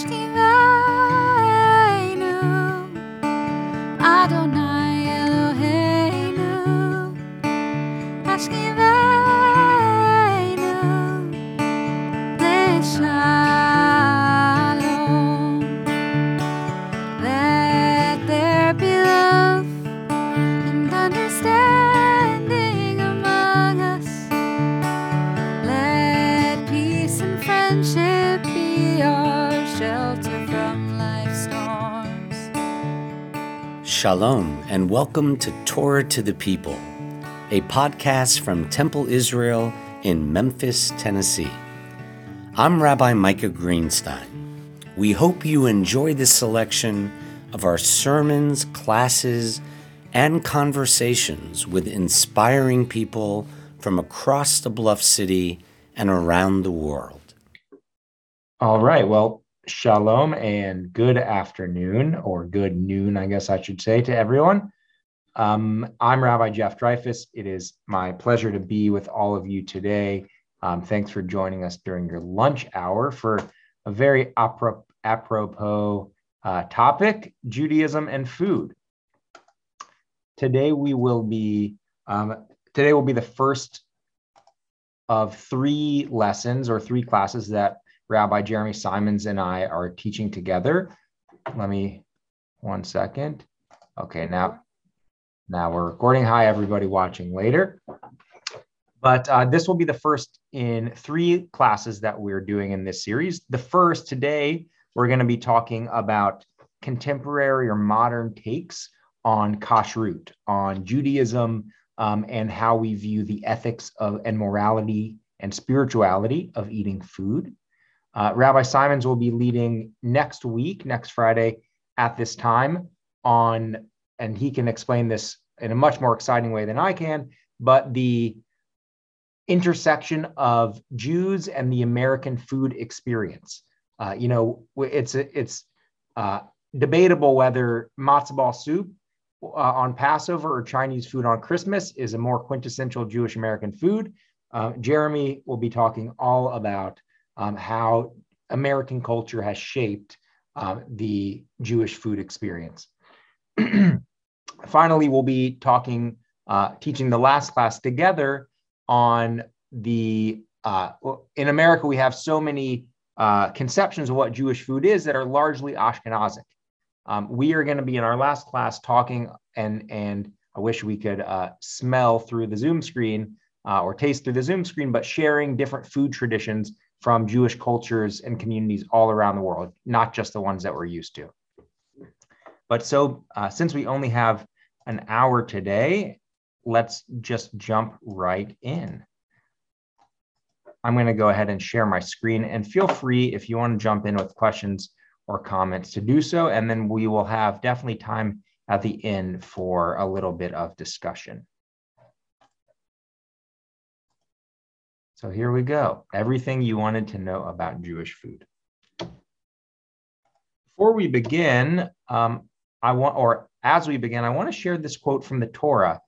Ashkiveinu, Shalom, and welcome to Torah to the People, a podcast from Temple Israel in Memphis, Tennessee. I'm Rabbi Micah Greenstein. We hope you enjoy this selection of our sermons, classes, and conversations with inspiring people from across the Bluff City and around the world. All right. Well, shalom and good afternoon, or good noon, I guess I should say, to everyone. Um, I'm Rabbi Jeff Dreyfus. It is my pleasure to be with all of you today. Um, thanks for joining us during your lunch hour for a very apro- apropos uh, topic Judaism and food. Today we will be um, today will be the first of three lessons or three classes that Rabbi Jeremy Simons and I are teaching together. Let me one second. Okay, now now we're recording. Hi, everybody watching later. But uh, this will be the first in three classes that we're doing in this series. The first today, we're going to be talking about contemporary or modern takes on kashrut, on Judaism, um, and how we view the ethics of and morality and spirituality of eating food. Uh, Rabbi Simons will be leading next week, next Friday at this time on, and he can explain this in a much more exciting way than I can, but the intersection of Jews and the American food experience. Uh, you know, it's it's uh, debatable whether matzo ball soup uh, on Passover or Chinese food on Christmas is a more quintessential Jewish American food. Uh, Jeremy will be talking all about um, how American culture has shaped um, the Jewish food experience. Finally, we'll be talking, uh, teaching the last class together on the, uh, in America, we have so many uh, conceptions of what Jewish food is that are largely Ashkenazic. Um, we are going to be in our last class talking, and, and I wish we could uh, smell through the Zoom screen uh, or taste through the Zoom screen, but sharing different food traditions from Jewish cultures and communities all around the world, not just the ones that we're used to. But so, uh, since we only have an hour today, let's just jump right in. I'm going to go ahead and share my screen and feel free if you want to jump in with questions or comments to do so. And then we will have definitely time at the end for a little bit of discussion. So here we go. Everything you wanted to know about Jewish food. Before we begin, um, I want, or as we begin, I want to share this quote from the Torah.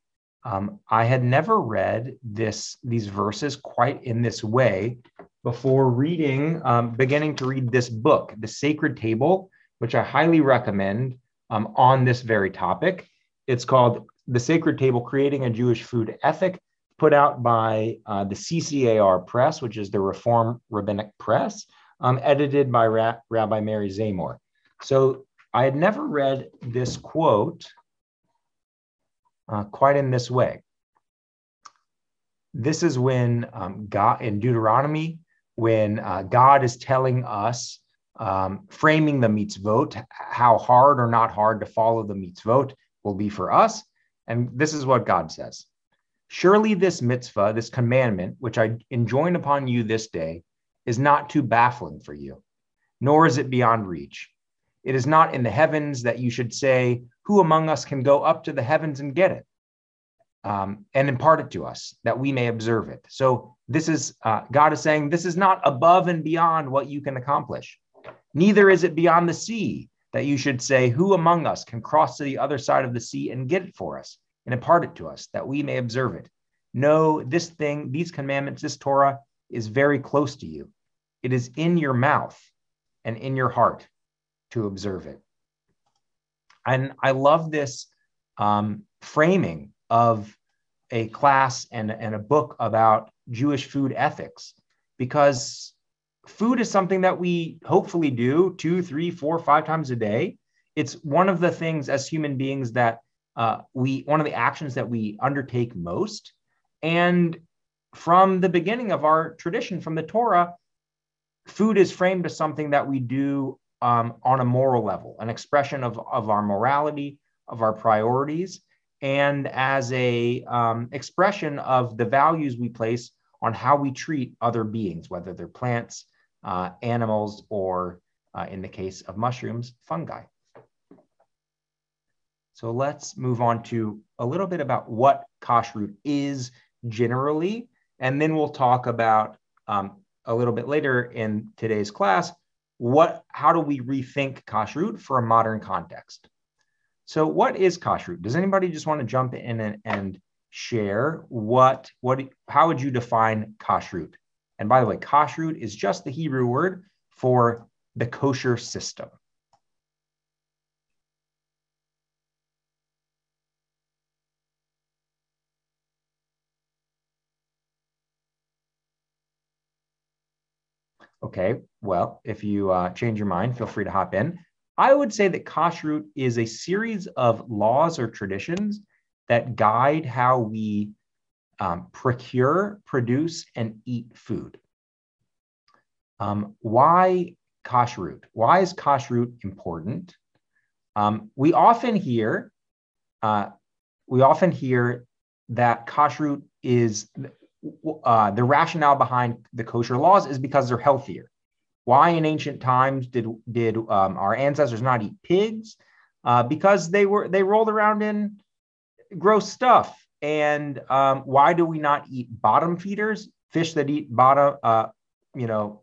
Um, I had never read this these verses quite in this way before reading, um, beginning to read this book, The Sacred Table, which I highly recommend um, on this very topic. It's called The Sacred Table: Creating a Jewish Food Ethic put out by uh, the CCAR Press, which is the Reform Rabbinic Press, um, edited by Ra- Rabbi Mary Zamore. So I had never read this quote uh, quite in this way. This is when um, God in Deuteronomy, when uh, God is telling us, um, framing the mitzvot, how hard or not hard to follow the mitzvot will be for us. And this is what God says Surely this mitzvah, this commandment, which I enjoin upon you this day, is not too baffling for you, nor is it beyond reach. It is not in the heavens that you should say, Who among us can go up to the heavens and get it? Um, and impart it to us that we may observe it. So, this is uh, God is saying, This is not above and beyond what you can accomplish. Neither is it beyond the sea that you should say, Who among us can cross to the other side of the sea and get it for us and impart it to us that we may observe it? No, this thing, these commandments, this Torah is very close to you. It is in your mouth and in your heart to observe it. And I love this um, framing of a class and, and a book about Jewish food ethics because food is something that we hopefully do two, three, four, five times a day. It's one of the things as human beings that uh, we, one of the actions that we undertake most. And from the beginning of our tradition, from the Torah, food is framed as something that we do um, on a moral level, an expression of, of our morality, of our priorities, and as a um, expression of the values we place on how we treat other beings, whether they're plants, uh, animals, or uh, in the case of mushrooms, fungi. So let's move on to a little bit about what kashrut is generally, and then we'll talk about um, a little bit later in today's class what how do we rethink kashrut for a modern context? So what is kashrut? Does anybody just want to jump in and, and share what what how would you define kashrut? And by the way kashrut is just the hebrew word for the kosher system Okay, well, if you uh, change your mind, feel free to hop in. I would say that kashrut is a series of laws or traditions that guide how we um, procure, produce, and eat food. Um, why kashrut? Why is kashrut important? Um, we often hear, uh, we often hear that kashrut is uh, the rationale behind the kosher laws is because they're healthier. Why in ancient times did did um, our ancestors not eat pigs? Uh, because they were they rolled around in gross stuff. And um, why do we not eat bottom feeders, fish that eat bottom, uh, you know,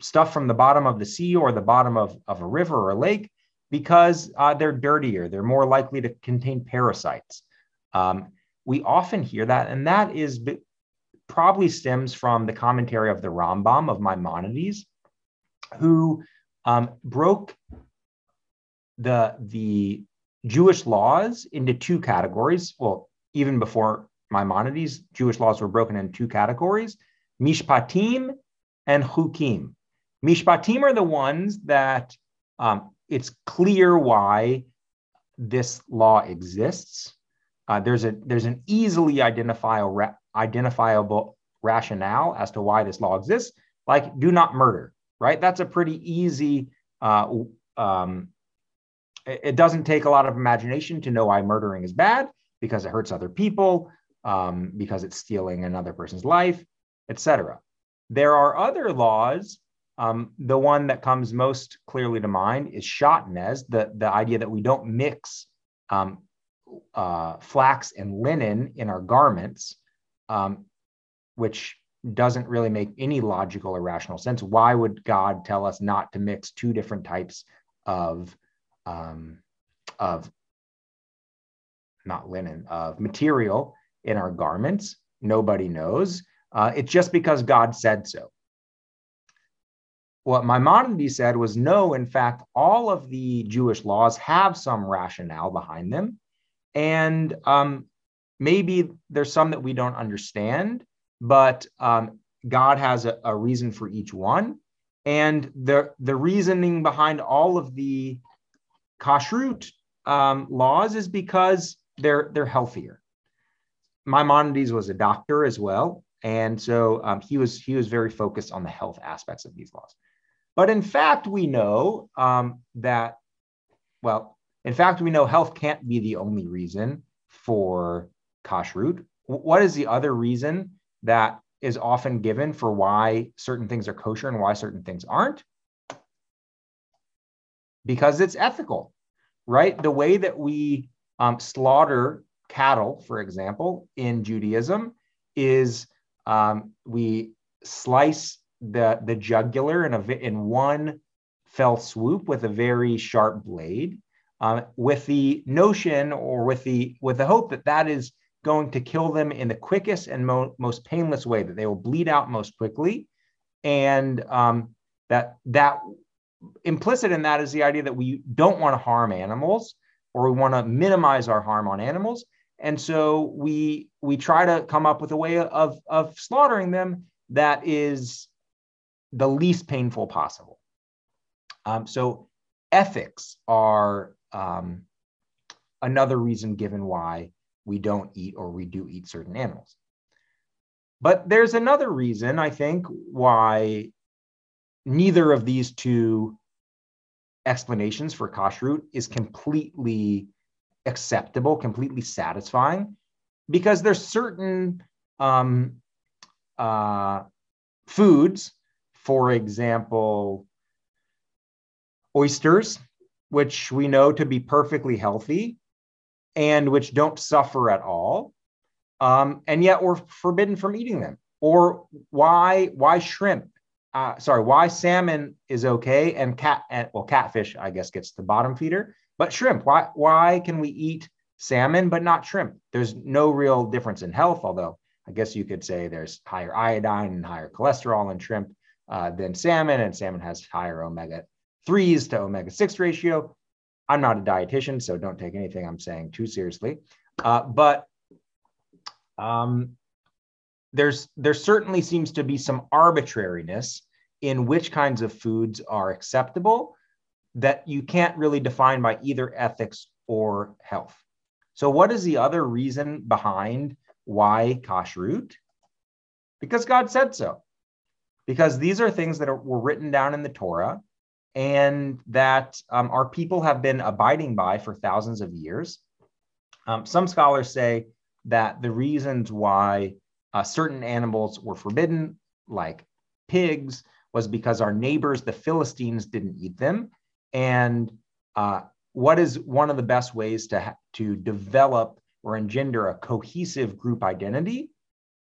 stuff from the bottom of the sea or the bottom of, of a river or a lake? Because uh, they're dirtier, they're more likely to contain parasites. Um, we often hear that, and that is probably stems from the commentary of the Rambam of Maimonides, who um, broke the the Jewish laws into two categories. Well, even before Maimonides, Jewish laws were broken into two categories: mishpatim and chukim. Mishpatim are the ones that um, it's clear why this law exists. Uh, there's a there's an easily identifiable identifiable rationale as to why this law exists, like do not murder. Right, that's a pretty easy. Uh, um, it doesn't take a lot of imagination to know why murdering is bad because it hurts other people, um, because it's stealing another person's life, etc. There are other laws. Um, the one that comes most clearly to mind is shatnez, the, the idea that we don't mix um, uh, flax and linen in our garments, um, which doesn't really make any logical or rational sense. Why would God tell us not to mix two different types of um, of not linen of material in our garments? Nobody knows. Uh, it's just because God said so. What Maimonides said was no, in fact, all of the Jewish laws have some rationale behind them. And um, maybe there's some that we don't understand, but um, God has a, a, reason for each one. And the, the reasoning behind all of the kashrut um, laws is because they're, they're healthier. Maimonides was a doctor as well. And so um, he, was, he was very focused on the health aspects of these laws. But in fact, we know um, that, well, in fact, we know health can't be the only reason for kashrut. What is the other reason that is often given for why certain things are kosher and why certain things aren't? Because it's ethical, right? The way that we um, slaughter cattle, for example, in Judaism, is um, we slice the the jugular in a in one fell swoop with a very sharp blade um, with the notion or with the with the hope that that is going to kill them in the quickest and mo- most painless way that they will bleed out most quickly. And um, that that implicit in that is the idea that we don't want to harm animals or we want to minimize our harm on animals. And so we we try to come up with a way of of slaughtering them that is the least painful possible. Um, so ethics are um, another reason given why we don't eat or we do eat certain animals. But there's another reason i think why neither of these two explanations for kashrut is completely acceptable, completely satisfying, because there's certain um, uh, foods, for example, oysters, which we know to be perfectly healthy and which don't suffer at all, um, and yet we're forbidden from eating them. Or why why shrimp? uh, sorry, why salmon is okay and cat and well, catfish, I guess, gets the bottom feeder, but shrimp, why why can we eat salmon but not shrimp? There's no real difference in health, although I guess you could say there's higher iodine and higher cholesterol in shrimp uh, than salmon, and salmon has higher omega threes to omega six ratio. I'm not a dietitian, so don't take anything I'm saying too seriously. Uh, but um, there's there certainly seems to be some arbitrariness in which kinds of foods are acceptable that you can't really define by either ethics or health. So, what is the other reason behind why kashrut? Because God said so. Because these are things that are, were written down in the Torah and that um, our people have been abiding by for thousands of years. Um, some scholars say that the reasons why uh, certain animals were forbidden, like pigs, was because our neighbors, the Philistines, didn't eat them. And uh, what is one of the best ways to, ha- to develop or engender a cohesive group identity?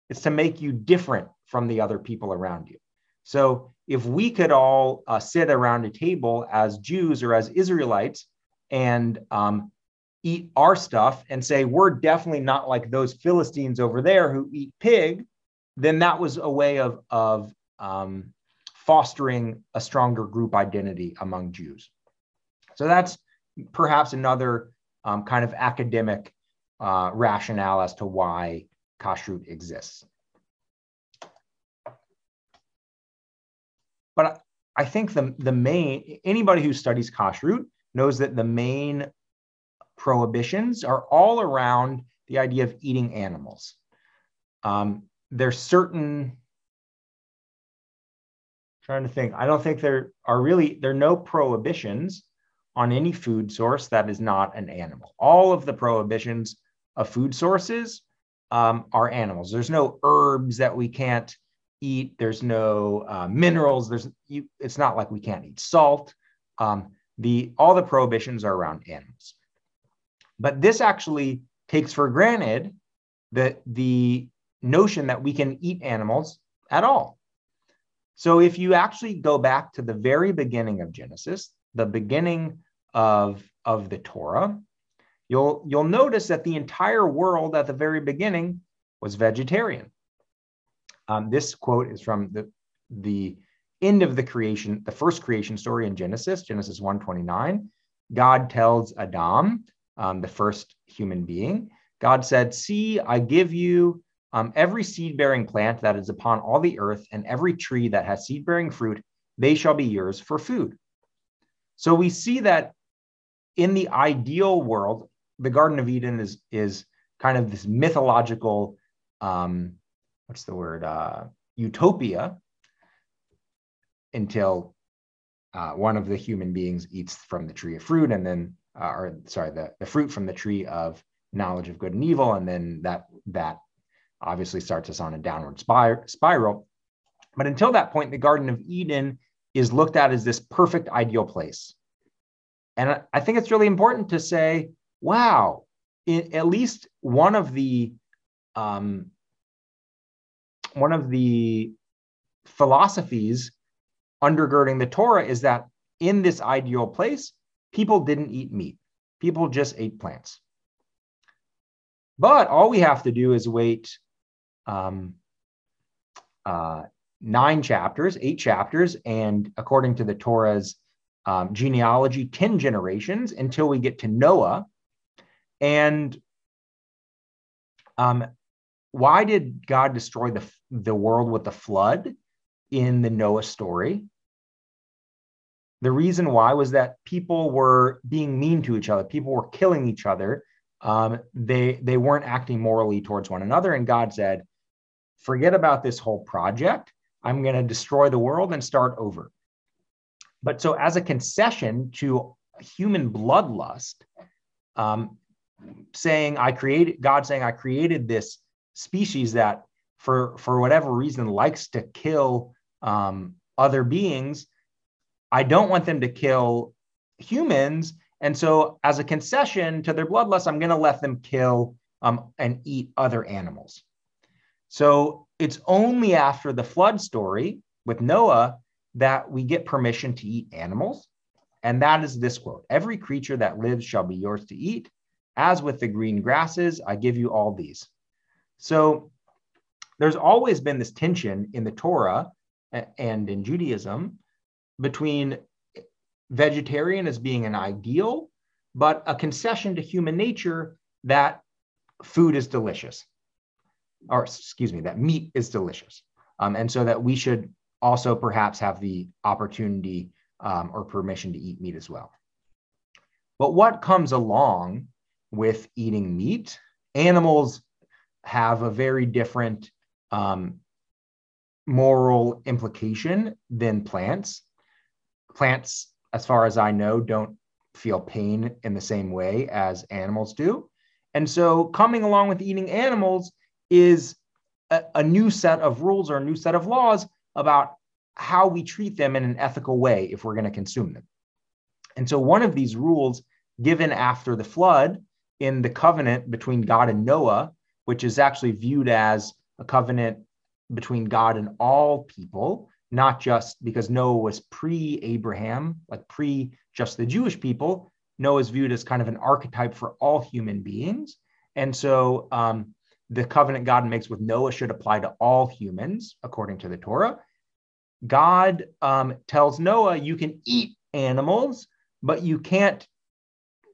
It's to make you different from the other people around you. So if we could all uh, sit around a table as Jews or as Israelites and um, eat our stuff and say we're definitely not like those Philistines over there who eat pig, then that was a way of of um, fostering a stronger group identity among Jews. So that's perhaps another um, kind of academic uh, rationale as to why kashrut exists. But I think the, the main, anybody who studies kashrut knows that the main prohibitions are all around the idea of eating animals. Um, there's certain trying to think i don't think there are really there are no prohibitions on any food source that is not an animal all of the prohibitions of food sources um, are animals there's no herbs that we can't eat there's no uh, minerals there's you, it's not like we can't eat salt um, the all the prohibitions are around animals but this actually takes for granted that the notion that we can eat animals at all. So if you actually go back to the very beginning of Genesis, the beginning of, of the Torah, you'll, you'll notice that the entire world at the very beginning was vegetarian. Um, this quote is from the, the end of the creation, the first creation story in Genesis, Genesis 129. God tells Adam um, the first human being. God said, See, I give you um, every seed bearing plant that is upon all the earth, and every tree that has seed bearing fruit, they shall be yours for food. So we see that in the ideal world, the Garden of Eden is, is kind of this mythological, um, what's the word, uh, utopia until uh, one of the human beings eats from the tree of fruit and then uh, or sorry, the, the fruit from the tree of knowledge of good and evil. And then that, that obviously starts us on a downward spir- spiral. But until that point, the Garden of Eden is looked at as this perfect ideal place. And I think it's really important to say, wow, in, at least one of the um, one of the philosophies undergirding the Torah is that in this ideal place, people didn't eat meat, people just ate plants. But all we have to do is wait um, uh, nine chapters, eight chapters, and according to the Torah's um, genealogy, 10 generations until we get to Noah. And um, why did God destroy the, the world with the flood in the Noah story? The reason why was that people were being mean to each other, people were killing each other. Um, they they weren't acting morally towards one another, and God said, "Forget about this whole project. I'm going to destroy the world and start over." But so, as a concession to human bloodlust, um, saying I created God saying I created this species that for for whatever reason likes to kill um, other beings. I don't want them to kill humans, and so as a concession to their bloodlust, I'm going to let them kill um, and eat other animals. So it's only after the flood story with Noah that we get permission to eat animals. And that is this quote Every creature that lives shall be yours to eat. As with the green grasses, I give you all these. So there's always been this tension in the Torah and in Judaism between vegetarian as being an ideal, but a concession to human nature that food is delicious, or excuse me, that meat is delicious. Um, and so that we should also perhaps have the opportunity um, or permission to eat meat as well. But what comes along with eating meat? Animals have a very different um, moral implication than plants. Plants, as far as I know, don't feel pain in the same way as animals do. And so, coming along with eating animals is a, a new set of rules or a new set of laws about how we treat them in an ethical way if we're going to consume them. And so, one of these rules given after the flood in the covenant between God and Noah, which is actually viewed as a covenant between God and all people, not just because Noah was pre Abraham, like pre just the Jewish people. Noah is viewed as kind of an archetype for all human beings. And so um, the covenant God makes with Noah should apply to all humans, according to the Torah. God um, tells Noah, you can eat animals, but you can't,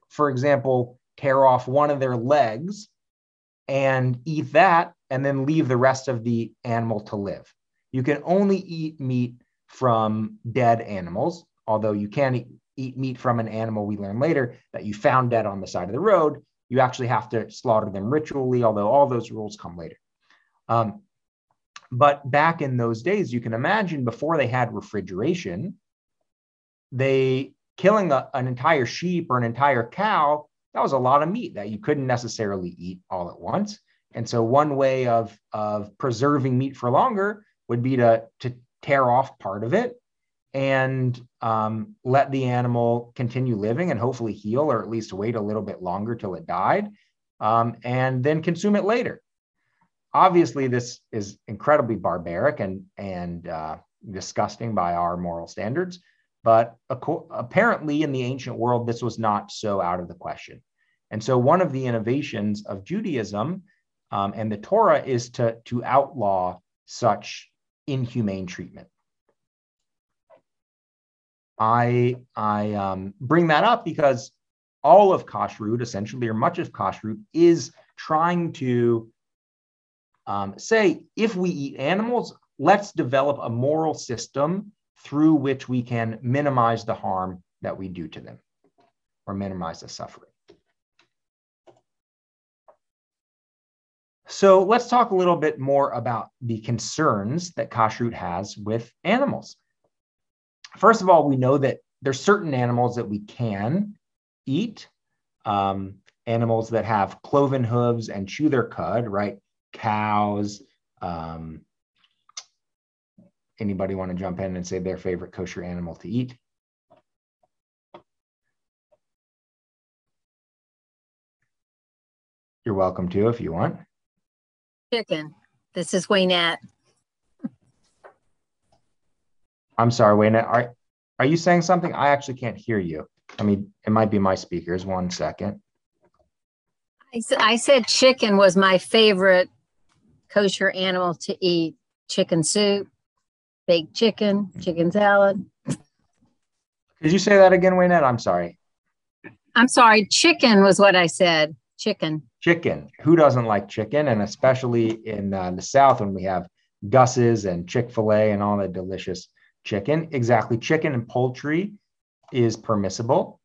for example, tear off one of their legs and eat that and then leave the rest of the animal to live. You can only eat meat from dead animals, although you can eat, eat meat from an animal we learn later that you found dead on the side of the road. You actually have to slaughter them ritually, although all those rules come later. Um, but back in those days, you can imagine before they had refrigeration, they killing a, an entire sheep or an entire cow, that was a lot of meat that you couldn't necessarily eat all at once. And so one way of, of preserving meat for longer would be to, to tear off part of it and um, let the animal continue living and hopefully heal or at least wait a little bit longer till it died um, and then consume it later obviously this is incredibly barbaric and and uh, disgusting by our moral standards but apparently in the ancient world this was not so out of the question and so one of the innovations of judaism um, and the torah is to to outlaw such inhumane treatment i i um, bring that up because all of kashrut essentially or much of kashrut is trying to um, say if we eat animals, let's develop a moral system through which we can minimize the harm that we do to them or minimize the suffering. So let's talk a little bit more about the concerns that kashrut has with animals. First of all, we know that there's certain animals that we can eat, um, animals that have cloven hooves and chew their cud, right? cows. Um, anybody want to jump in and say their favorite kosher animal to eat? You're welcome to if you want. Chicken. This is Waynette. I'm sorry, Waynette. Are, are you saying something? I actually can't hear you. I mean, it might be my speakers. One second. I, I said chicken was my favorite kosher animal to eat chicken soup, baked chicken, chicken salad. Could you say that again, Waynette? I'm sorry. I'm sorry, chicken was what I said. Chicken. Chicken. Who doesn't like chicken? And especially in uh, the South when we have Gus's and Chick fil A and all that delicious chicken. Exactly. Chicken and poultry is permissible.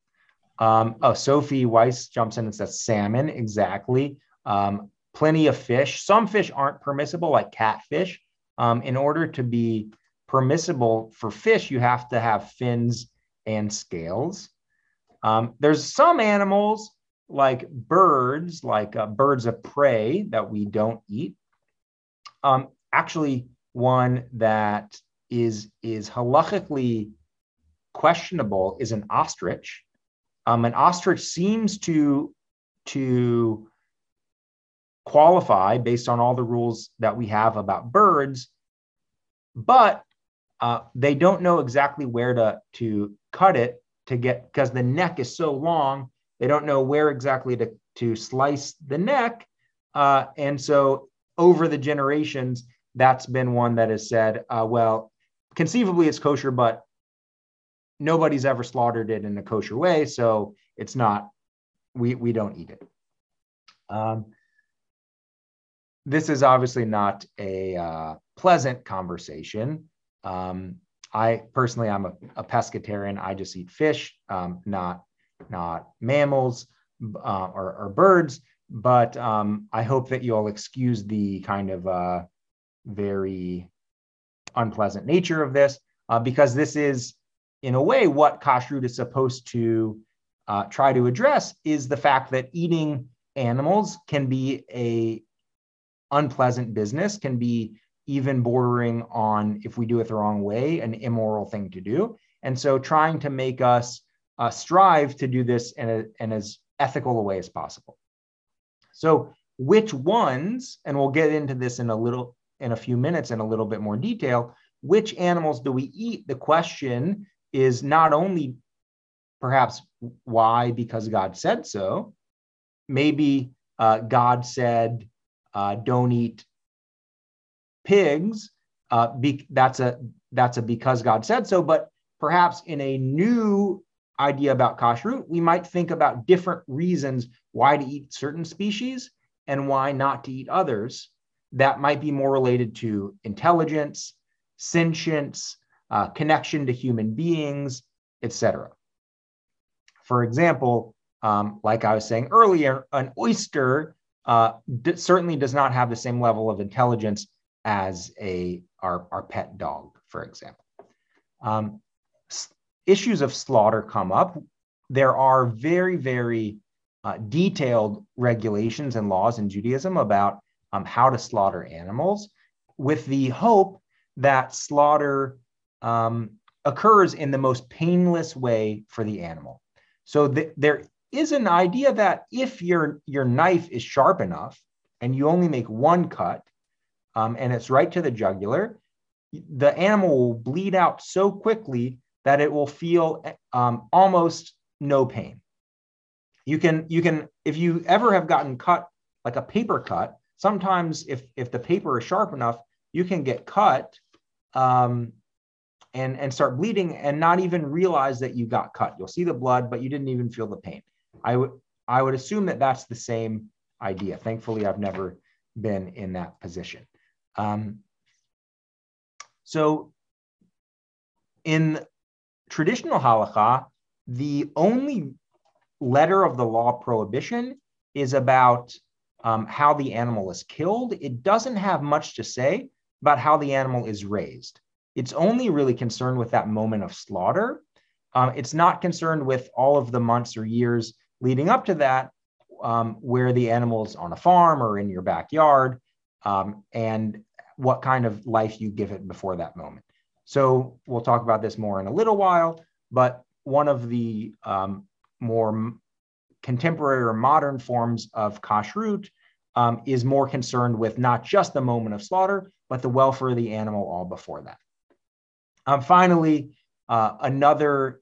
Um, oh, Sophie Weiss jumps in and says salmon. Exactly. Um, plenty of fish. Some fish aren't permissible, like catfish. Um, in order to be permissible for fish, you have to have fins and scales. Um, there's some animals like birds, like uh, birds of prey, that we don't eat. Um, actually, one that is is halachically questionable is an ostrich. Um, an ostrich seems to to qualify based on all the rules that we have about birds, but uh, they don't know exactly where to to cut it to get because the neck is so long. They don't know where exactly to to slice the neck, uh, and so over the generations, that's been one that has said, uh, well, conceivably it's kosher, but nobody's ever slaughtered it in a kosher way, so it's not. We we don't eat it. Um, this is obviously not a uh, pleasant conversation. Um, I personally, I'm a, a, pescatarian. I just eat fish, um, not not mammals uh, or, or, birds. But um, I hope that you all excuse the kind of uh, very unpleasant nature of this, uh, because this is, in a way, what kashrut is supposed to uh, try to address is the fact that eating animals can be a unpleasant business, can be even bordering on, if we do it the wrong way, an immoral thing to do. And so trying to make us uh, strive to do this in, a, in as ethical a way as possible. So which ones, and we'll get into this in a little, in a few minutes in a little bit more detail, which animals do we eat? The question is not only perhaps why, because God said so, maybe uh, God said, uh, don't eat pigs. Uh, be, that's a that's a because God said so. But perhaps in a new idea about kashrut, we might think about different reasons why to eat certain species and why not to eat others. That might be more related to intelligence, sentience, uh, connection to human beings, etc. For example, um, like I was saying earlier, an oyster uh, d- certainly does not have the same level of intelligence as a our, our pet dog, for example. Um, issues of slaughter come up. There are very, very uh, detailed regulations and laws in Judaism about um, how to slaughter animals, with the hope that slaughter um, occurs in the most painless way for the animal. So th- there is an idea that if your your knife is sharp enough and you only make one cut um, and it's right to the jugular, the animal will bleed out so quickly that it will feel um, almost no pain. You can you can if you ever have gotten cut like a paper cut, sometimes if if the paper is sharp enough, you can get cut um, and and start bleeding and not even realize that you got cut. You'll see the blood, but you didn't even feel the pain. I would I would assume that that's the same idea. Thankfully, I've never been in that position. Um, so, in traditional halacha, the only letter of the law prohibition is about um, how the animal is killed. It doesn't have much to say about how the animal is raised. It's only really concerned with that moment of slaughter. Um, it's not concerned with all of the months or years leading up to that, um, where the animal is on a farm or in your backyard, um, and what kind of life you give it before that moment. So we'll talk about this more in a little while, but one of the um, more contemporary or modern forms of kashrut um, is more concerned with not just the moment of slaughter, but the welfare of the animal all before that. Um, finally, uh, another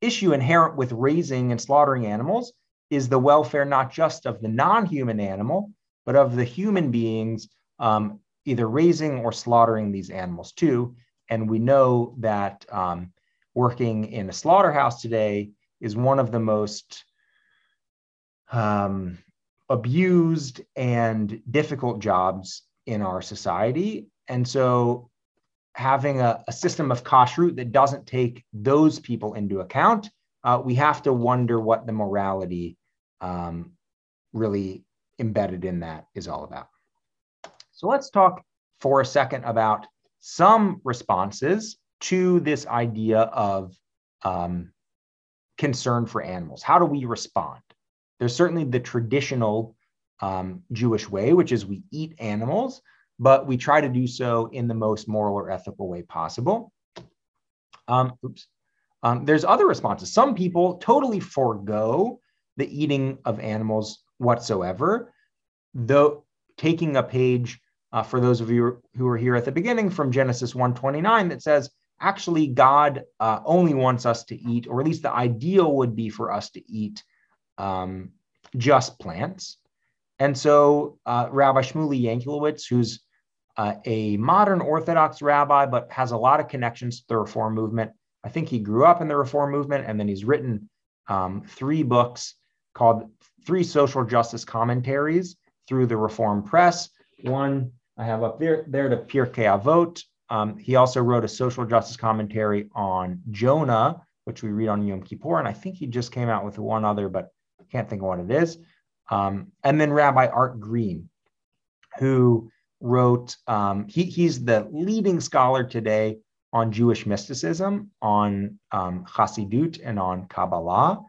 issue inherent with raising and slaughtering animals is the welfare not just of the non human animal, but of the human beings um, either raising or slaughtering these animals too. And we know that um, working in a slaughterhouse today is one of the most um, abused and difficult jobs in our society. And so having a, a system of kashrut that doesn't take those people into account, uh, we have to wonder what the morality um, really embedded in that is all about. So let's talk for a second about some responses to this idea of um, concern for animals. How do we respond? There's certainly the traditional um, Jewish way, which is we eat animals, but we try to do so in the most moral or ethical way possible. Um, oops. Um, there's other responses. Some people totally forego the eating of animals whatsoever, though taking a page uh, for those of you who are here at the beginning from Genesis 129 that says, actually, God uh, only wants us to eat, or at least the ideal would be for us to eat um, just plants. And so uh, Rabbi Shmuly Yanklowitz, who's uh, a modern Orthodox rabbi, but has a lot of connections to the Reform movement. I think he grew up in the Reform movement, and then he's written um, three books called Three Social Justice Commentaries through the Reform Press. One I have up there, there to Pirkei Avot. Um, he also wrote a social justice commentary on Jonah, which we read on Yom Kippur, and I think he just came out with one other, but can't think of what it is. Um, and then Rabbi Art Green, who wrote, um, he, he's the leading scholar today on Jewish mysticism, on um, Chassidut, and on Kabbalah.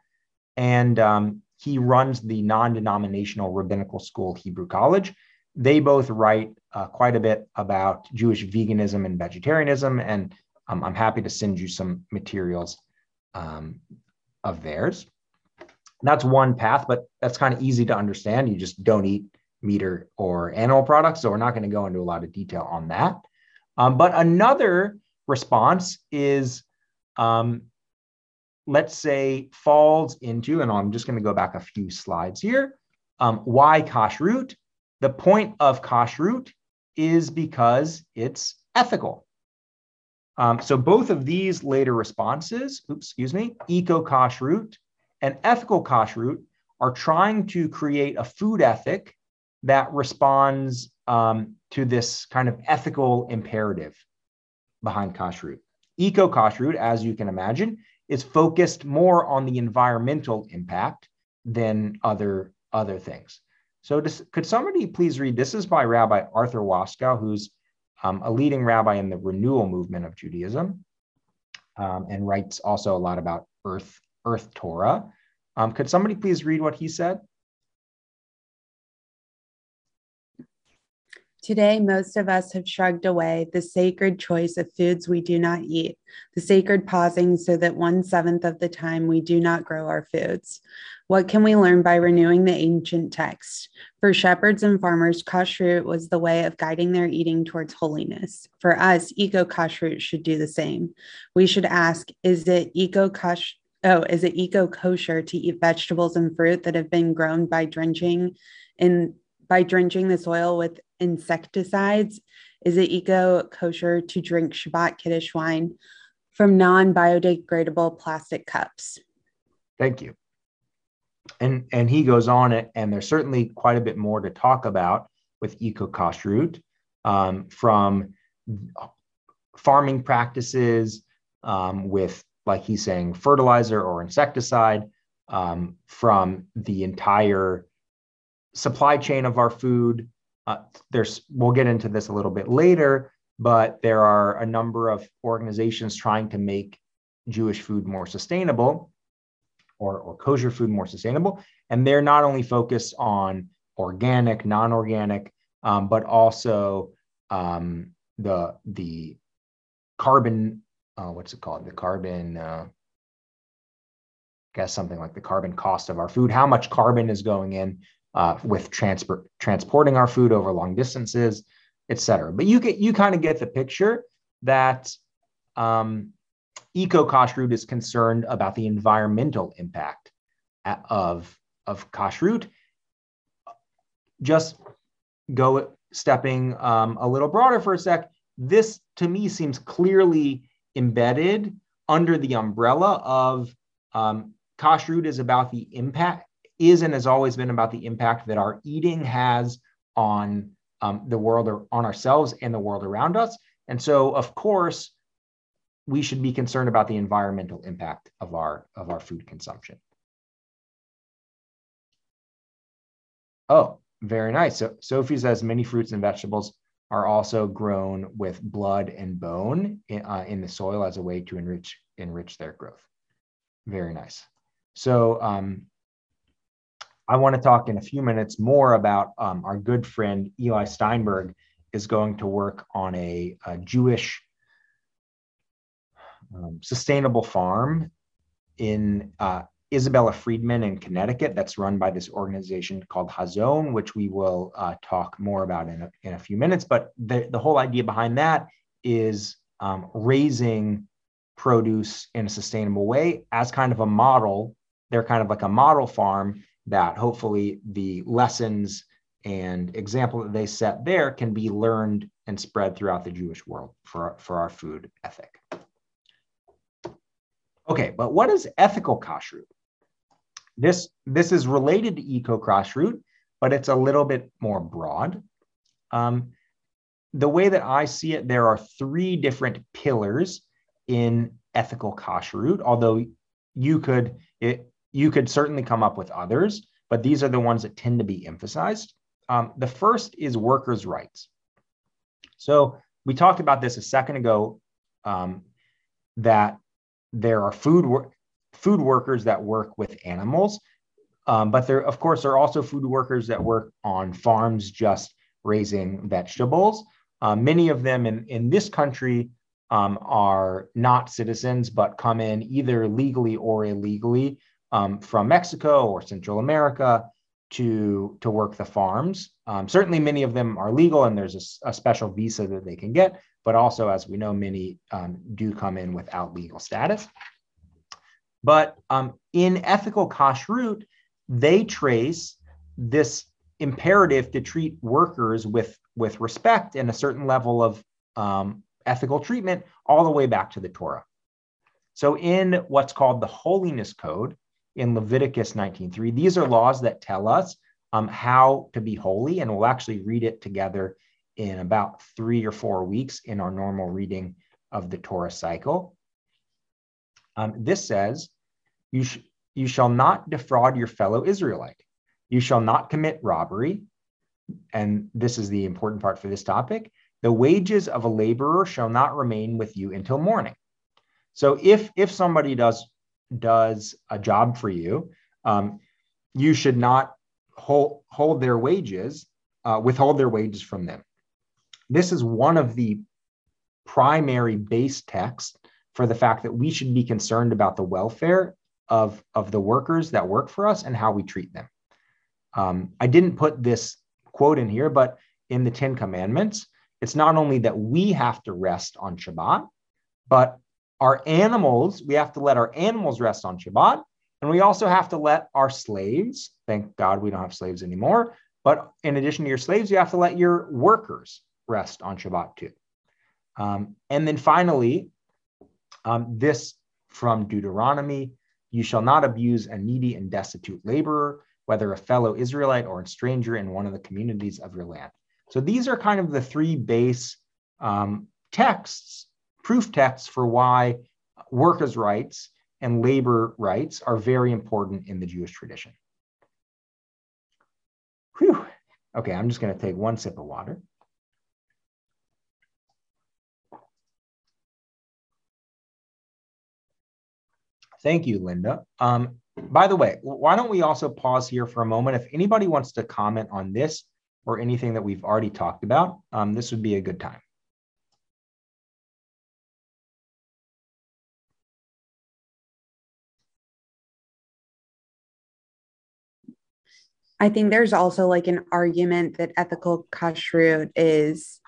And um, he runs the non denominational rabbinical school, Hebrew College. They both write uh, quite a bit about Jewish veganism and vegetarianism. And um, I'm happy to send you some materials um, of theirs that's one path, but that's kind of easy to understand. You just don't eat meat or, or animal products. So we're not going to go into a lot of detail on that. Um, but another response is, um, let's say, falls into, and I'm just going to go back a few slides here. Um, why kashrut? The point of kashrut is because it's ethical. Um, so both of these later responses, oops, excuse me, eco kashrut and ethical kashrut are trying to create a food ethic that responds um, to this kind of ethical imperative behind kashrut. Eco kashrut, as you can imagine, is focused more on the environmental impact than other, other things. So, does, could somebody please read? This is by Rabbi Arthur Waskow, who's um, a leading rabbi in the renewal movement of Judaism um, and writes also a lot about earth Earth Torah. Um, could somebody please read what he said? Today, most of us have shrugged away the sacred choice of foods we do not eat, the sacred pausing so that one seventh of the time we do not grow our foods. What can we learn by renewing the ancient text? For shepherds and farmers, kashrut was the way of guiding their eating towards holiness. For us, eco kashrut should do the same. We should ask Is it eco kashrut? oh, is it eco kosher to eat vegetables and fruit that have been grown by drenching in by drenching the soil with insecticides? Is it eco kosher to drink Shabbat Kiddush wine from non biodegradable plastic cups? Thank you. And and he goes on it, and there's certainly quite a bit more to talk about with eco kashrut um, from farming practices um, with like he's saying, fertilizer or insecticide um, from the entire supply chain of our food. Uh, there's we'll get into this a little bit later, but there are a number of organizations trying to make Jewish food more sustainable or, or kosher food more sustainable. And they're not only focused on organic, non-organic, um, but also um, the the carbon uh, what's it called? The carbon, uh, I guess something like the carbon cost of our food, how much carbon is going in uh, with transport transporting our food over long distances, et cetera. But you get you kind of get the picture that um, eco kashrut is concerned about the environmental impact of of kashrut. Just go stepping um, a little broader for a sec, this to me seems clearly embedded under the umbrella of um, kashrut is about the impact, is and has always been about the impact that our eating has on um, the world or on ourselves and the world around us. And so, of course, we should be concerned about the environmental impact of our of our food consumption. Oh, very nice. So Sophie says many fruits and vegetables are also grown with blood and bone in, uh, in the soil as a way to enrich enrich their growth. Very nice. So um, I want to talk in a few minutes more about um, our good friend Eli Steinberg is going to work on a, a Jewish um, sustainable farm in uh, Isabella Freedman in Connecticut that's run by this organization called Hazon, which we will uh, talk more about in a, in a few minutes. But the, the whole idea behind that is um, raising produce in a sustainable way as kind of a model. They're kind of like a model farm that hopefully the lessons and example that they set there can be learned and spread throughout the Jewish world for, for our food ethic. Okay, but what is ethical kashrut? This, this is related to eco kashrut, but it's a little bit more broad. Um, the way that I see it, there are three different pillars in ethical kashrut, although you could, it, you could certainly come up with others, but these are the ones that tend to be emphasized. Um, the first is workers' rights. So we talked about this a second ago um, that there are food wor- food workers that work with animals, um, but there, of course, there are also food workers that work on farms just raising vegetables. Uh, many of them in, in this country um, are not citizens, but come in either legally or illegally um, from Mexico or Central America to to work the farms. Um, certainly, many of them are legal, and there's a, a, special visa that they can get. But also, as we know, many um, do come in without legal status. But um, in ethical kashrut, they trace this imperative to treat workers with with respect and a certain level of um, ethical treatment all the way back to the Torah. So, in what's called the Holiness Code, in Leviticus 19:3. These are laws that tell us um, how to be holy, and we'll actually read it together in about three or four weeks in our normal reading of the Torah cycle. Um, this says, you, sh- you shall not defraud your fellow Israelite. You shall not commit robbery. And this is the important part for this topic. The wages of a laborer shall not remain with you until morning. So if if somebody does does a job for you, um, you should not hold, hold their wages, uh, withhold their wages from them. This is one of the primary base texts for the fact that we should be concerned about the welfare of, of the workers that work for us and how we treat them. Um, I didn't put this quote in here, but in the Ten Commandments, it's not only that we have to rest on Shabbat, but our animals, we have to let our animals rest on Shabbat. And we also have to let our slaves, thank God we don't have slaves anymore, but in addition to your slaves, you have to let your workers rest on Shabbat too. Um, and then finally, um, this from Deuteronomy you shall not abuse a needy and destitute laborer, whether a fellow Israelite or a stranger in one of the communities of your land. So these are kind of the three base um, texts proof texts for why workers' rights and labor rights are very important in the Jewish tradition. Whew. Okay, I'm just going to take one sip of water. Thank you, Linda. Um, by the way, why don't we also pause here for a moment? If anybody wants to comment on this or anything that we've already talked about, um, this would be a good time. I think there's also like an argument that ethical kashrut is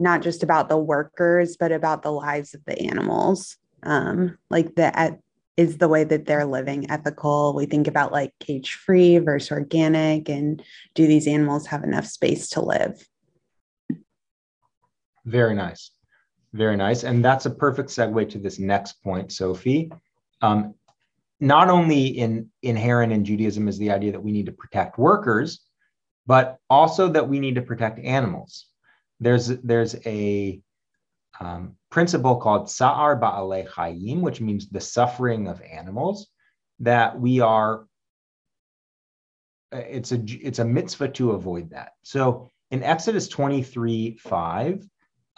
not just about the workers, but about the lives of the animals. Um, like the is the way that they're living ethical. We think about like cage free versus organic, and do these animals have enough space to live? Very nice. Very nice. And that's a perfect segue to this next point, Sophie. Um, not only in inherent in Judaism is the idea that we need to protect workers, but also that we need to protect animals. There's there's a um, principle called Tza'ar Ba'alei Chayim, which means the suffering of animals, that we are. It's a it's a mitzvah to avoid that. So in Exodus 23, 5,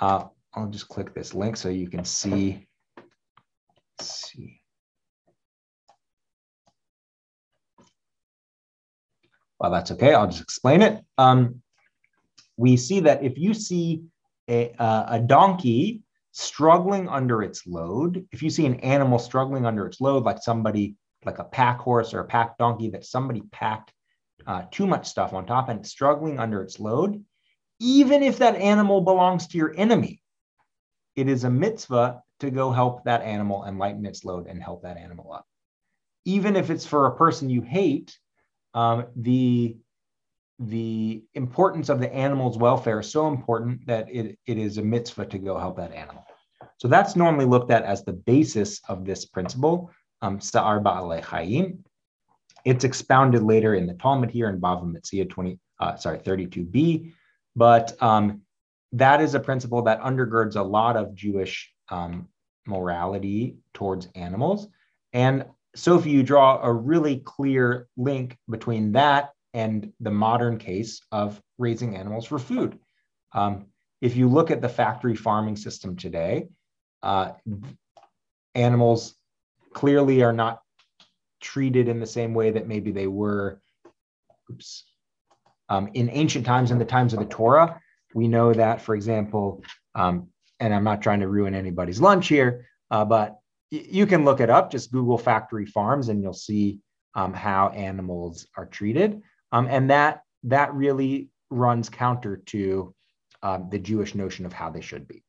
uh, I'll just click this link so you can see. see. Well, that's okay. I'll just explain it. Um, we see that if you see a, uh, a donkey struggling under its load, if you see an animal struggling under its load, like somebody, like a pack horse or a pack donkey, that somebody packed uh, too much stuff on top and struggling under its load, even if that animal belongs to your enemy, it is a mitzvah to go help that animal and lighten its load and help that animal up. Even if it's for a person you hate, um, the the importance of the animal's welfare is so important that it, it is a mitzvah to go help that animal. So that's normally looked at as the basis of this principle, um, Ba'alei. It's expounded later in the Talmud here in Bava Metzia 20, uh, sorry, 32b. But um, that is a principle that undergirds a lot of Jewish um, morality towards animals. And so if you draw a really clear link between that and the modern case of raising animals for food. Um, if you look at the factory farming system today, uh, animals clearly are not treated in the same way that maybe they were oops, um, in ancient times, in the times of the Torah. We know that, for example, um, and I'm not trying to ruin anybody's lunch here, uh, but you can look it up. Just Google factory farms, and you'll see um, how animals are treated. Um, and that that really runs counter to um, the Jewish notion of how they should be.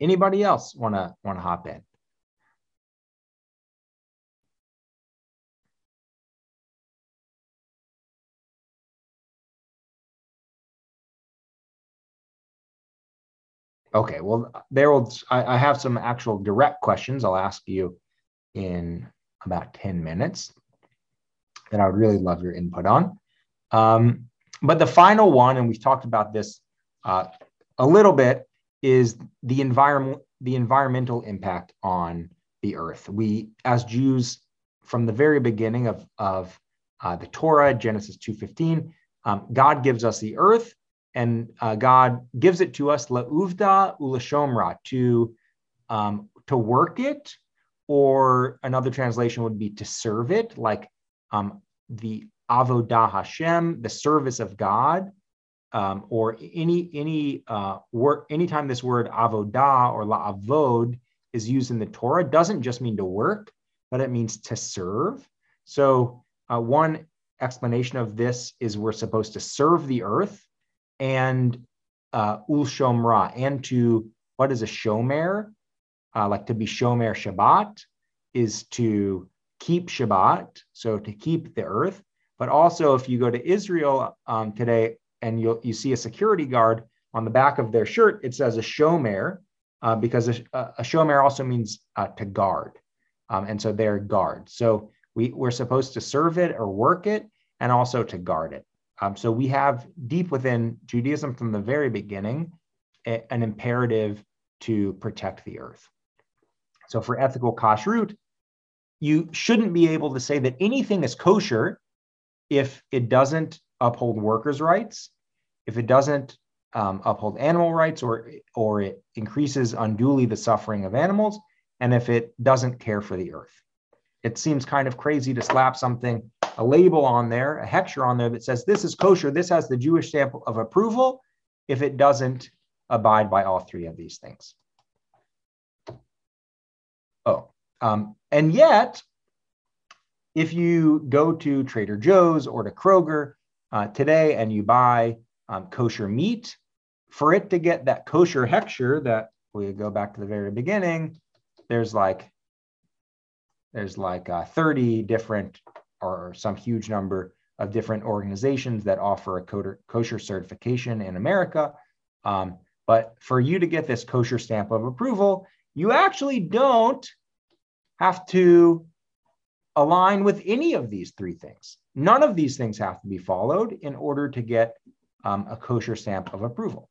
Anybody else want to want to hop in? Okay, well, there will. I, I, have some actual direct questions I'll ask you in about 10 minutes that I would really love your input on. Um, but the final one, and we've talked about this uh, a little bit, is the environment, the environmental impact on the earth. We, as Jews, from the very beginning of, of uh, the Torah, Genesis 2.15, um, God gives us the earth and uh, God gives it to us lauvda ulashomra to um, to work it, or another translation would be to serve it, like um, the avodah Hashem, the service of God, um, or any any uh, work. Anytime this word avodah or la'avod is used in the Torah, doesn't just mean to work, but it means to serve. So uh, one explanation of this is we're supposed to serve the earth and uh, ul shomra, and to what is a shomer? Uh, like to be shomer Shabbat is to keep Shabbat, so to keep the earth. But also, if you go to Israel um, today and you you see a security guard on the back of their shirt, it says a shomer uh, because a, a shomer also means uh, to guard, um, and so they're guards. So we we're supposed to serve it or work it, and also to guard it. Um, so we have deep within Judaism from the very beginning a, an imperative to protect the earth. So for ethical kashrut, you shouldn't be able to say that anything is kosher if it doesn't uphold workers' rights, if it doesn't um, uphold animal rights, or or it increases unduly the suffering of animals, and if it doesn't care for the earth. It seems kind of crazy to slap something a label on there, a hechsher on there that says this is kosher, this has the Jewish stamp of approval, if it doesn't abide by all three of these things. Oh, um, and yet, if you go to Trader Joe's or to Kroger uh, today and you buy um, kosher meat, for it to get that kosher hechsher that we go back to the very beginning, there's like there's like uh, 30 different or some huge number of different organizations that offer a kosher certification in America. Um, But for you to get this kosher stamp of approval, you actually don't have to align with any of these three things. None of these things have to be followed in order to get um, a kosher stamp of approval.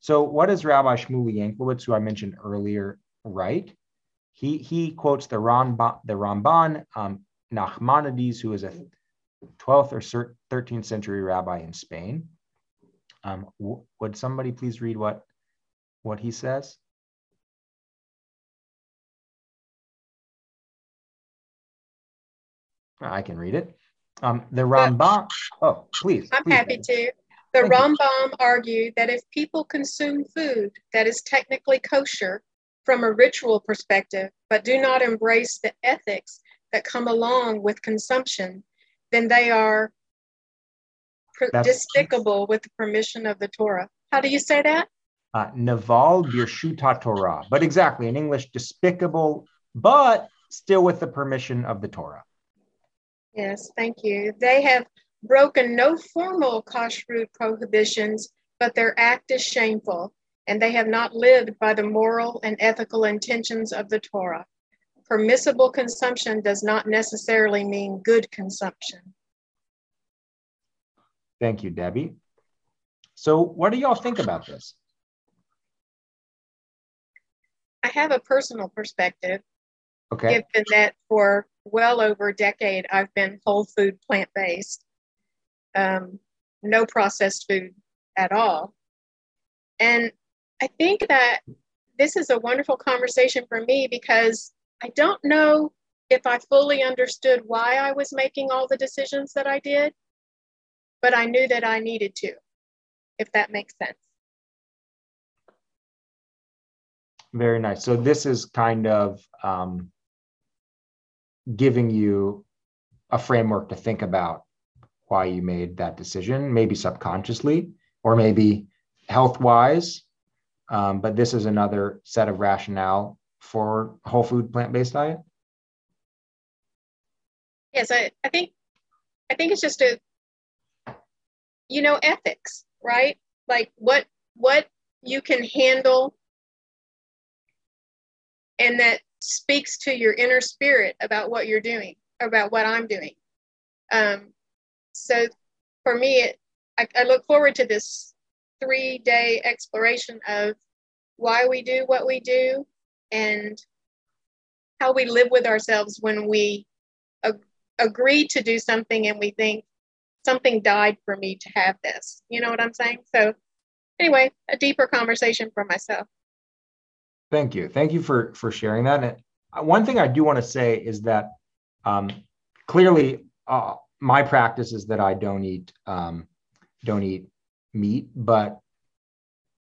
So, what does Rabbi Shmuly Yanklowitz, who I mentioned earlier, write? He, he quotes the Ramban, the Ramban um, Nachmanides, who is a 12th or 13th century rabbi in Spain. Um, w- would somebody please read what, what he says? I can read it. Um, the Ramban. Oh, please. I'm please, happy to. The Thank you. Rambam argued that if people consume food that is technically kosher from a ritual perspective, but do not embrace the ethics that come along with consumption, then they are That's- despicable with the permission of the Torah. How do you say that? uh, Naval Birshuta Torah. But exactly in English, despicable, but still with the permission of the Torah. Yes, thank you. They have broken no formal kashrut prohibitions, but their act is shameful, and they have not lived by the moral and ethical intentions of the Torah. Permissible consumption does not necessarily mean good consumption. Thank you, Debbie. So, what do y'all think about this? I have a personal perspective, Okay. given that for well over a decade I've been whole food plant based, um, no processed food at all. And I think that this is a wonderful conversation for me because I don't know if I fully understood why I was making all the decisions that I did, but I knew that I needed to, if that makes sense. Very nice. So, this is kind of um, giving you a framework to think about why you made that decision, maybe subconsciously or maybe health wise. Um, but this is another set of rationale for whole food plant based diet. Yes, I, I think I think it's just a you know ethics, right? Like what what you can handle and that speaks to your inner spirit about what you're doing, about what I'm doing. Um, so for me, it, I, I look forward to this three day exploration of why we do what we do and how we live with ourselves when we ag- agree to do something and we think something died for me to have this. You know what I'm saying? So, anyway, a deeper conversation for myself. Thank you. Thank you for for sharing that. And uh, one thing I do want to say is that um, clearly uh, my practice is that I don't eat um, don't eat meat, but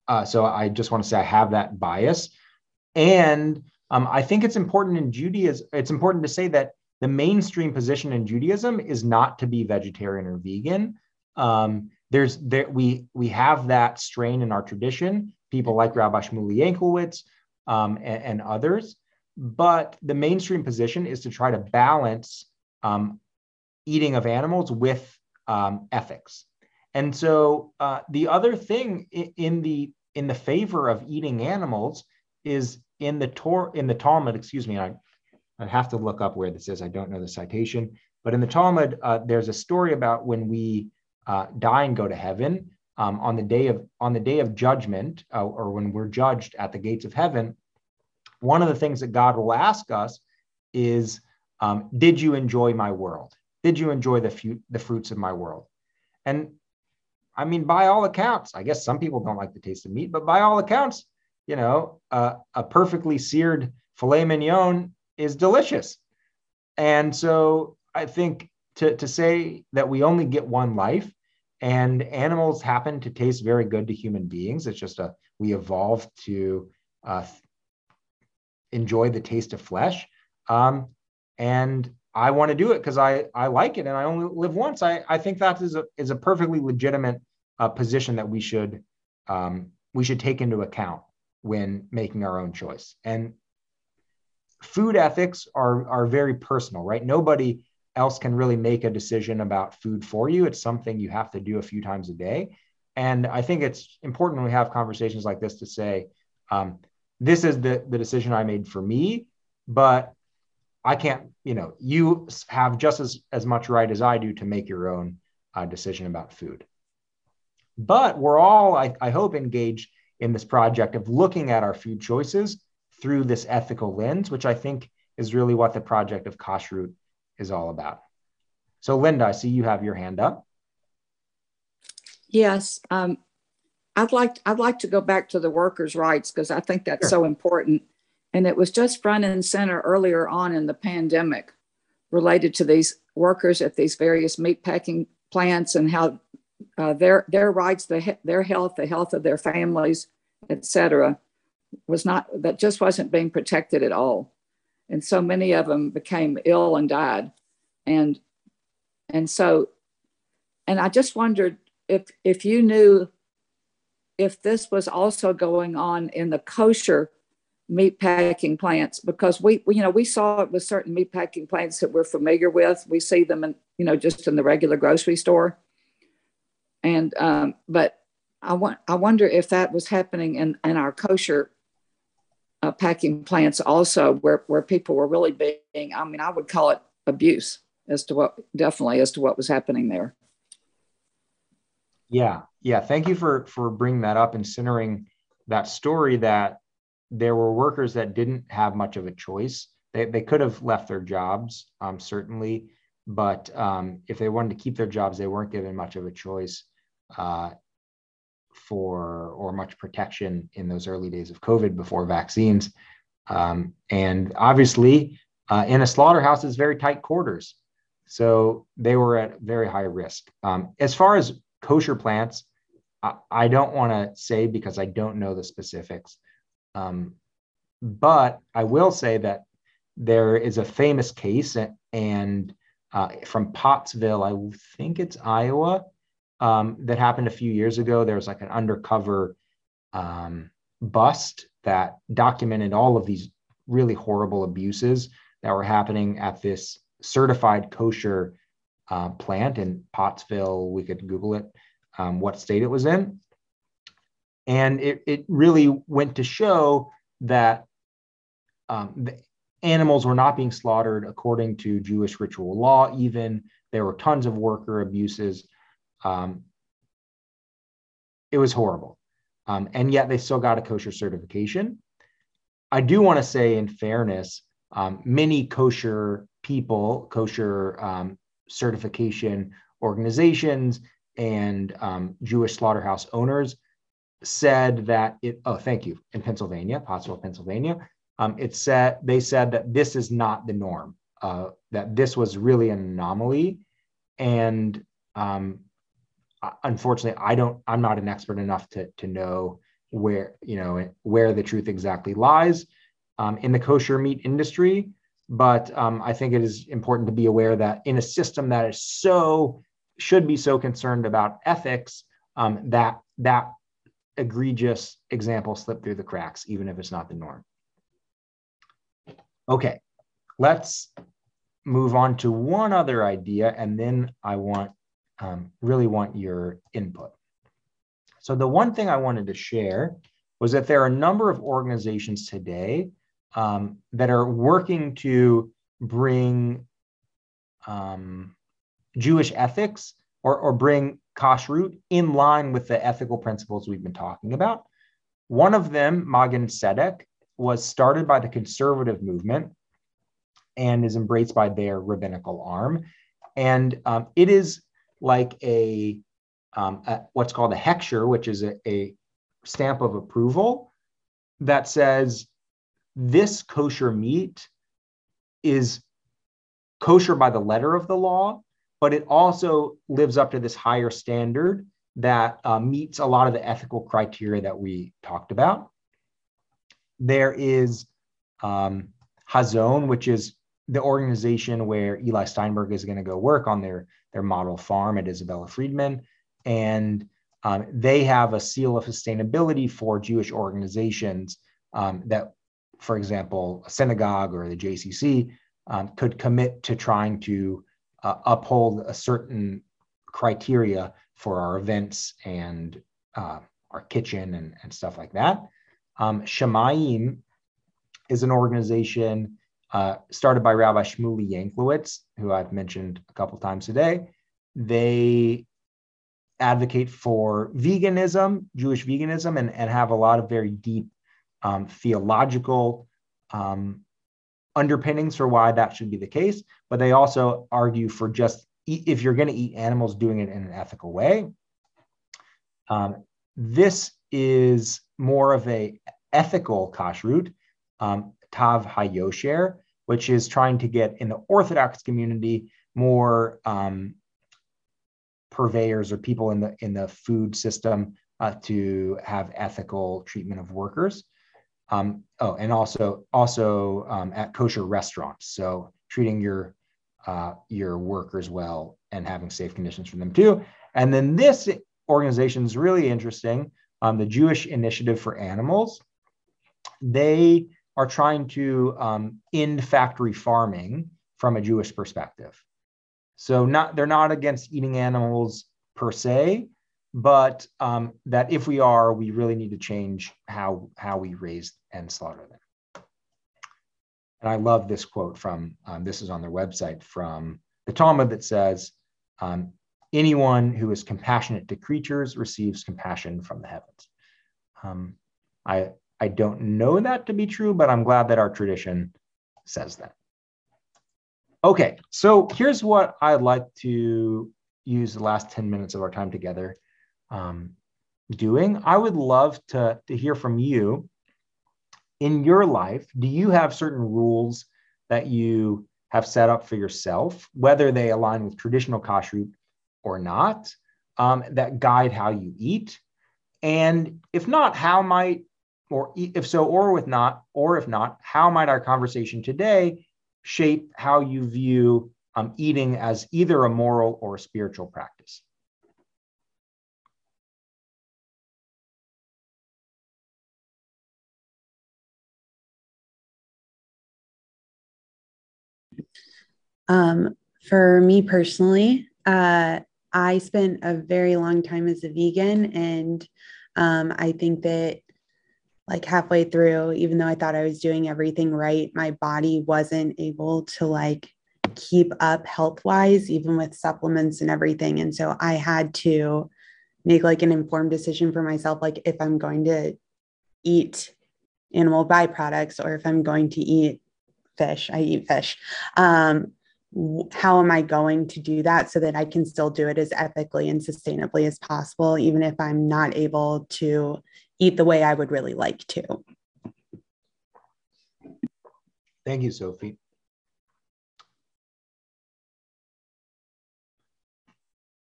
uh, so I just want to say I have that bias, and um, I think it's important in Judaism. It's important to say that the mainstream position in Judaism is not to be vegetarian or vegan. Um, there's there we we have that strain in our tradition. People like Rabbi Shmuly Yanklowitz um, and, and, others. But the mainstream position is to try to balance um, eating of animals with um, ethics. And so uh, the other thing in, the in the favor of eating animals is in the Tor in the Talmud. Excuse me, I I have to look up where this is. I don't know the citation, but in the Talmud, uh, there's a story about when we uh, die and go to heaven um, on the day of on the day of judgment, uh, or when we're judged at the gates of heaven. One of the things that God will ask us is, um, "Did you enjoy my world? Did you enjoy the fu- the fruits of my world?" And I mean, by all accounts, I guess some people don't like the taste of meat, but by all accounts, you know, uh, a perfectly seared filet mignon is delicious. And so I think to, to say that we only get one life and animals happen to taste very good to human beings, it's just a, we evolved to uh, enjoy the taste of flesh. Um, and I want to do it because I, I like it and I only live once. I, I think that is a, is a perfectly legitimate uh, position that we should, um, we should take into account when making our own choice. And food ethics are are very personal, right? Nobody else can really make a decision about food for you. It's something you have to do a few times a day. And I think it's important when we have conversations like this to say, um, this is the, the decision I made for me, but I can't, you know, you have just as, as much right as I do to make your own uh, decision about food. But we're all, I, I hope, engaged in this project of looking at our food choices through this ethical lens, which I think is really what the project of Kashrut is all about. So, Linda, I see you have your hand up. Yes, um, I'd like I'd like to go back to the workers' rights because I think that's sure. so important. And it was just front and center earlier on in the pandemic, related to these workers at these various meat packing plants and how uh, their their rights, the, their health, the health of their families, etc., was not that just wasn't being protected at all, and so many of them became ill and died, and and so, and I just wondered if if you knew if this was also going on in the kosher meat packing plants because we, we, you know we saw it with certain meat packing plants that we're familiar with. We see them in you know just in the regular grocery store and um, but i want i wonder if that was happening in in our kosher uh, packing plants also where where people were really being i mean i would call it abuse as to what definitely as to what was happening there yeah, yeah. Thank you for for bringing that up and centering that story that there were workers that didn't have much of a choice. They they could have left their jobs, um, certainly, but um, if they wanted to keep their jobs, they weren't given much of a choice uh, for or much protection in those early days of COVID before vaccines. Um, and obviously, uh, in a slaughterhouse, is very tight quarters. So they were at very high risk. Um, as far as kosher plants, I, I don't want to say because I don't know the specifics. Um, but I will say that there is a famous case and uh, from Pottsville, I think it's Iowa, um, that happened a few years ago. There was like an undercover um, bust that documented all of these really horrible abuses that were happening at this certified kosher uh, plant in Pottsville. We could Google it, um, what state it was in. And it, it really went to show that um, the animals were not being slaughtered according to Jewish ritual law, even. There were tons of worker abuses. Um, it was horrible. Um, and yet they still got a kosher certification. I do want to say, in fairness, um, many kosher people, kosher um, certification organizations and um, Jewish slaughterhouse owners said that it, oh, thank you, in Pennsylvania, Pottsville, Pennsylvania, um, it said, they said that this is not the norm, uh, that this was really an anomaly. And um, unfortunately, I don't, I'm not an expert enough to, to know where, you know, where the truth exactly lies um, in the kosher meat industry. But um, I think it is important to be aware that in a system that is so should be so concerned about ethics um, that that egregious example slipped through the cracks, even if it's not the norm. Okay, let's move on to one other idea, and then I want um, really want your input. So the one thing I wanted to share was that there are a number of organizations today um, that are working to bring um, Jewish ethics or, or bring kashrut in line with the ethical principles we've been talking about. One of them, Magen Tzedek, was started by the conservative movement and is embraced by their rabbinical arm. And um, it is like a, um, a, what's called a hechsher, which is a, a stamp of approval that says this kosher meat is kosher by the letter of the law, but it also lives up to this higher standard that uh, meets a lot of the ethical criteria that we talked about. There is um, Hazon, which is the organization where Eli Steinberg is going to go work on their, their model farm at Isabella Freedman. And um, they have a seal of sustainability for Jewish organizations um, that, for example, a synagogue or the JCC um, could commit to trying to uh, uphold a certain criteria for our events and uh, our kitchen and, and stuff like that. Um, Shamayim is an organization uh, started by Rabbi Shmuly Yanklowitz, who I've mentioned a couple times today. They advocate for veganism, Jewish veganism, and, and have a lot of very deep um, theological um, underpinnings for why that should be the case. But they also argue for just if you're going to eat animals, doing it in an ethical way. Um, this is more of a ethical kashrut, um, tav hayosher, which is trying to get in the Orthodox community more um, purveyors or people in the in the food system uh, to have ethical treatment of workers. Um, oh, and also also um, at kosher restaurants, so treating your uh, your workers well and having safe conditions for them too. And then this organization is really interesting. Um, the Jewish Initiative for Animals. They are trying to um, end factory farming from a Jewish perspective. So not they're not against eating animals per se, but um, that if we are, we really need to change how how we raise and slaughter them. And I love this quote from um, this is on their website from the Talmud that says, um, "Anyone who is compassionate to creatures receives compassion from the heavens." Um, I I don't know that to be true, but I'm glad that our tradition says that. Okay, so here's what I'd like to use the last 10 minutes of our time together um, doing. I would love to, to hear from you. In your life, do you have certain rules that you have set up for yourself, whether they align with traditional kashrut or not, um, that guide how you eat? And if not, how might or if so, or with not, or if not, how might our conversation today shape how you view um, eating as either a moral or a spiritual practice? Um, for me personally, uh, I spent a very long time as a vegan, and um, I think that like halfway through, even though I thought I was doing everything right, my body wasn't able to like keep up health wise, even with supplements and everything. And so I had to make like an informed decision for myself, like if I'm going to eat animal byproducts or if I'm going to eat fish, I eat fish. Um, how am I going to do that so that I can still do it as ethically and sustainably as possible, even if I'm not able to eat the way I would really like to. Thank you, Sophie.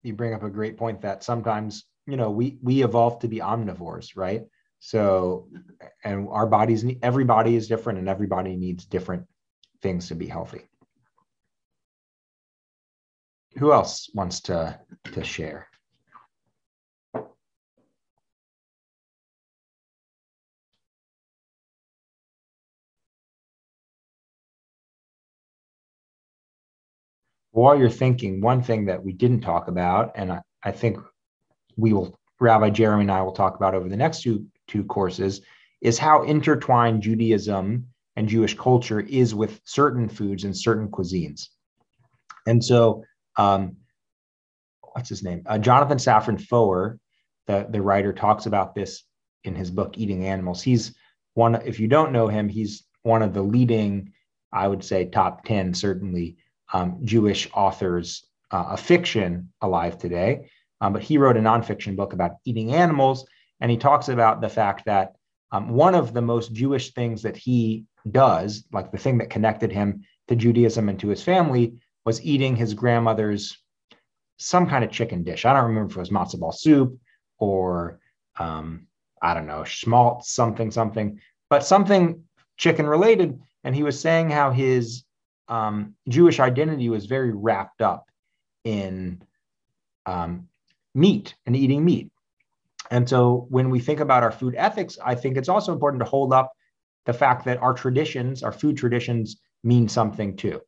You bring up a great point that sometimes, you know, we we evolve to be omnivores, right? So, and our bodies, everybody is different, and everybody needs different things to be healthy. Who else wants to to share? While you're thinking, one thing that we didn't talk about, and I, I think we will, Rabbi Jeremy and I will talk about over the next two, two courses, is how intertwined Judaism and Jewish culture is with certain foods and certain cuisines. And so, um, what's his name? Uh, Jonathan Safran Foer, the, the writer, talks about this in his book, Eating Animals. He's one, if you don't know him, he's one of the leading, I would say, top 10, certainly um, Jewish authors uh, of fiction alive today. Um, but he wrote a nonfiction book about eating animals, and he talks about the fact that um, one of the most Jewish things that he does, like the thing that connected him to Judaism and to his family, was eating his grandmother's some kind of chicken dish. I don't remember if it was matzo ball soup or um, I don't know, schmaltz, something, something, but something chicken related. And he was saying how his um, Jewish identity was very wrapped up in um, meat and eating meat. And so when we think about our food ethics, I think it's also important to hold up the fact that our traditions, our food traditions, mean something too.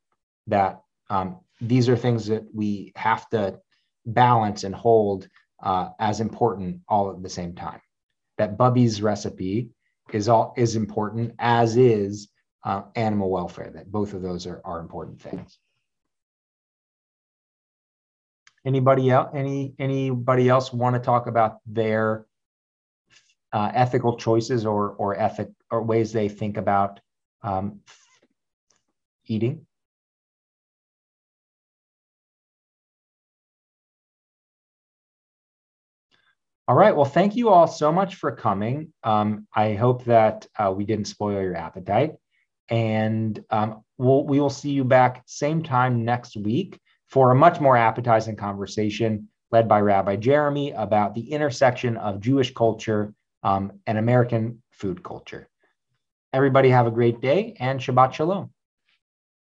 That um, these are things that we have to balance and hold uh, as important all at the same time. That Bubby's recipe is all is important, as is uh, animal welfare. That both of those are, are important things. Anybody else? Any anybody else want to talk about their uh, ethical choices or or ethic or ways they think about um, eating? All right. Well, thank you all so much for coming. Um, I hope that uh, we didn't spoil your appetite. And um, we'll, we will see you back same time next week for a much more appetizing conversation led by Rabbi Jeremy about the intersection of Jewish culture um, and American food culture. Everybody have a great day and Shabbat Shalom.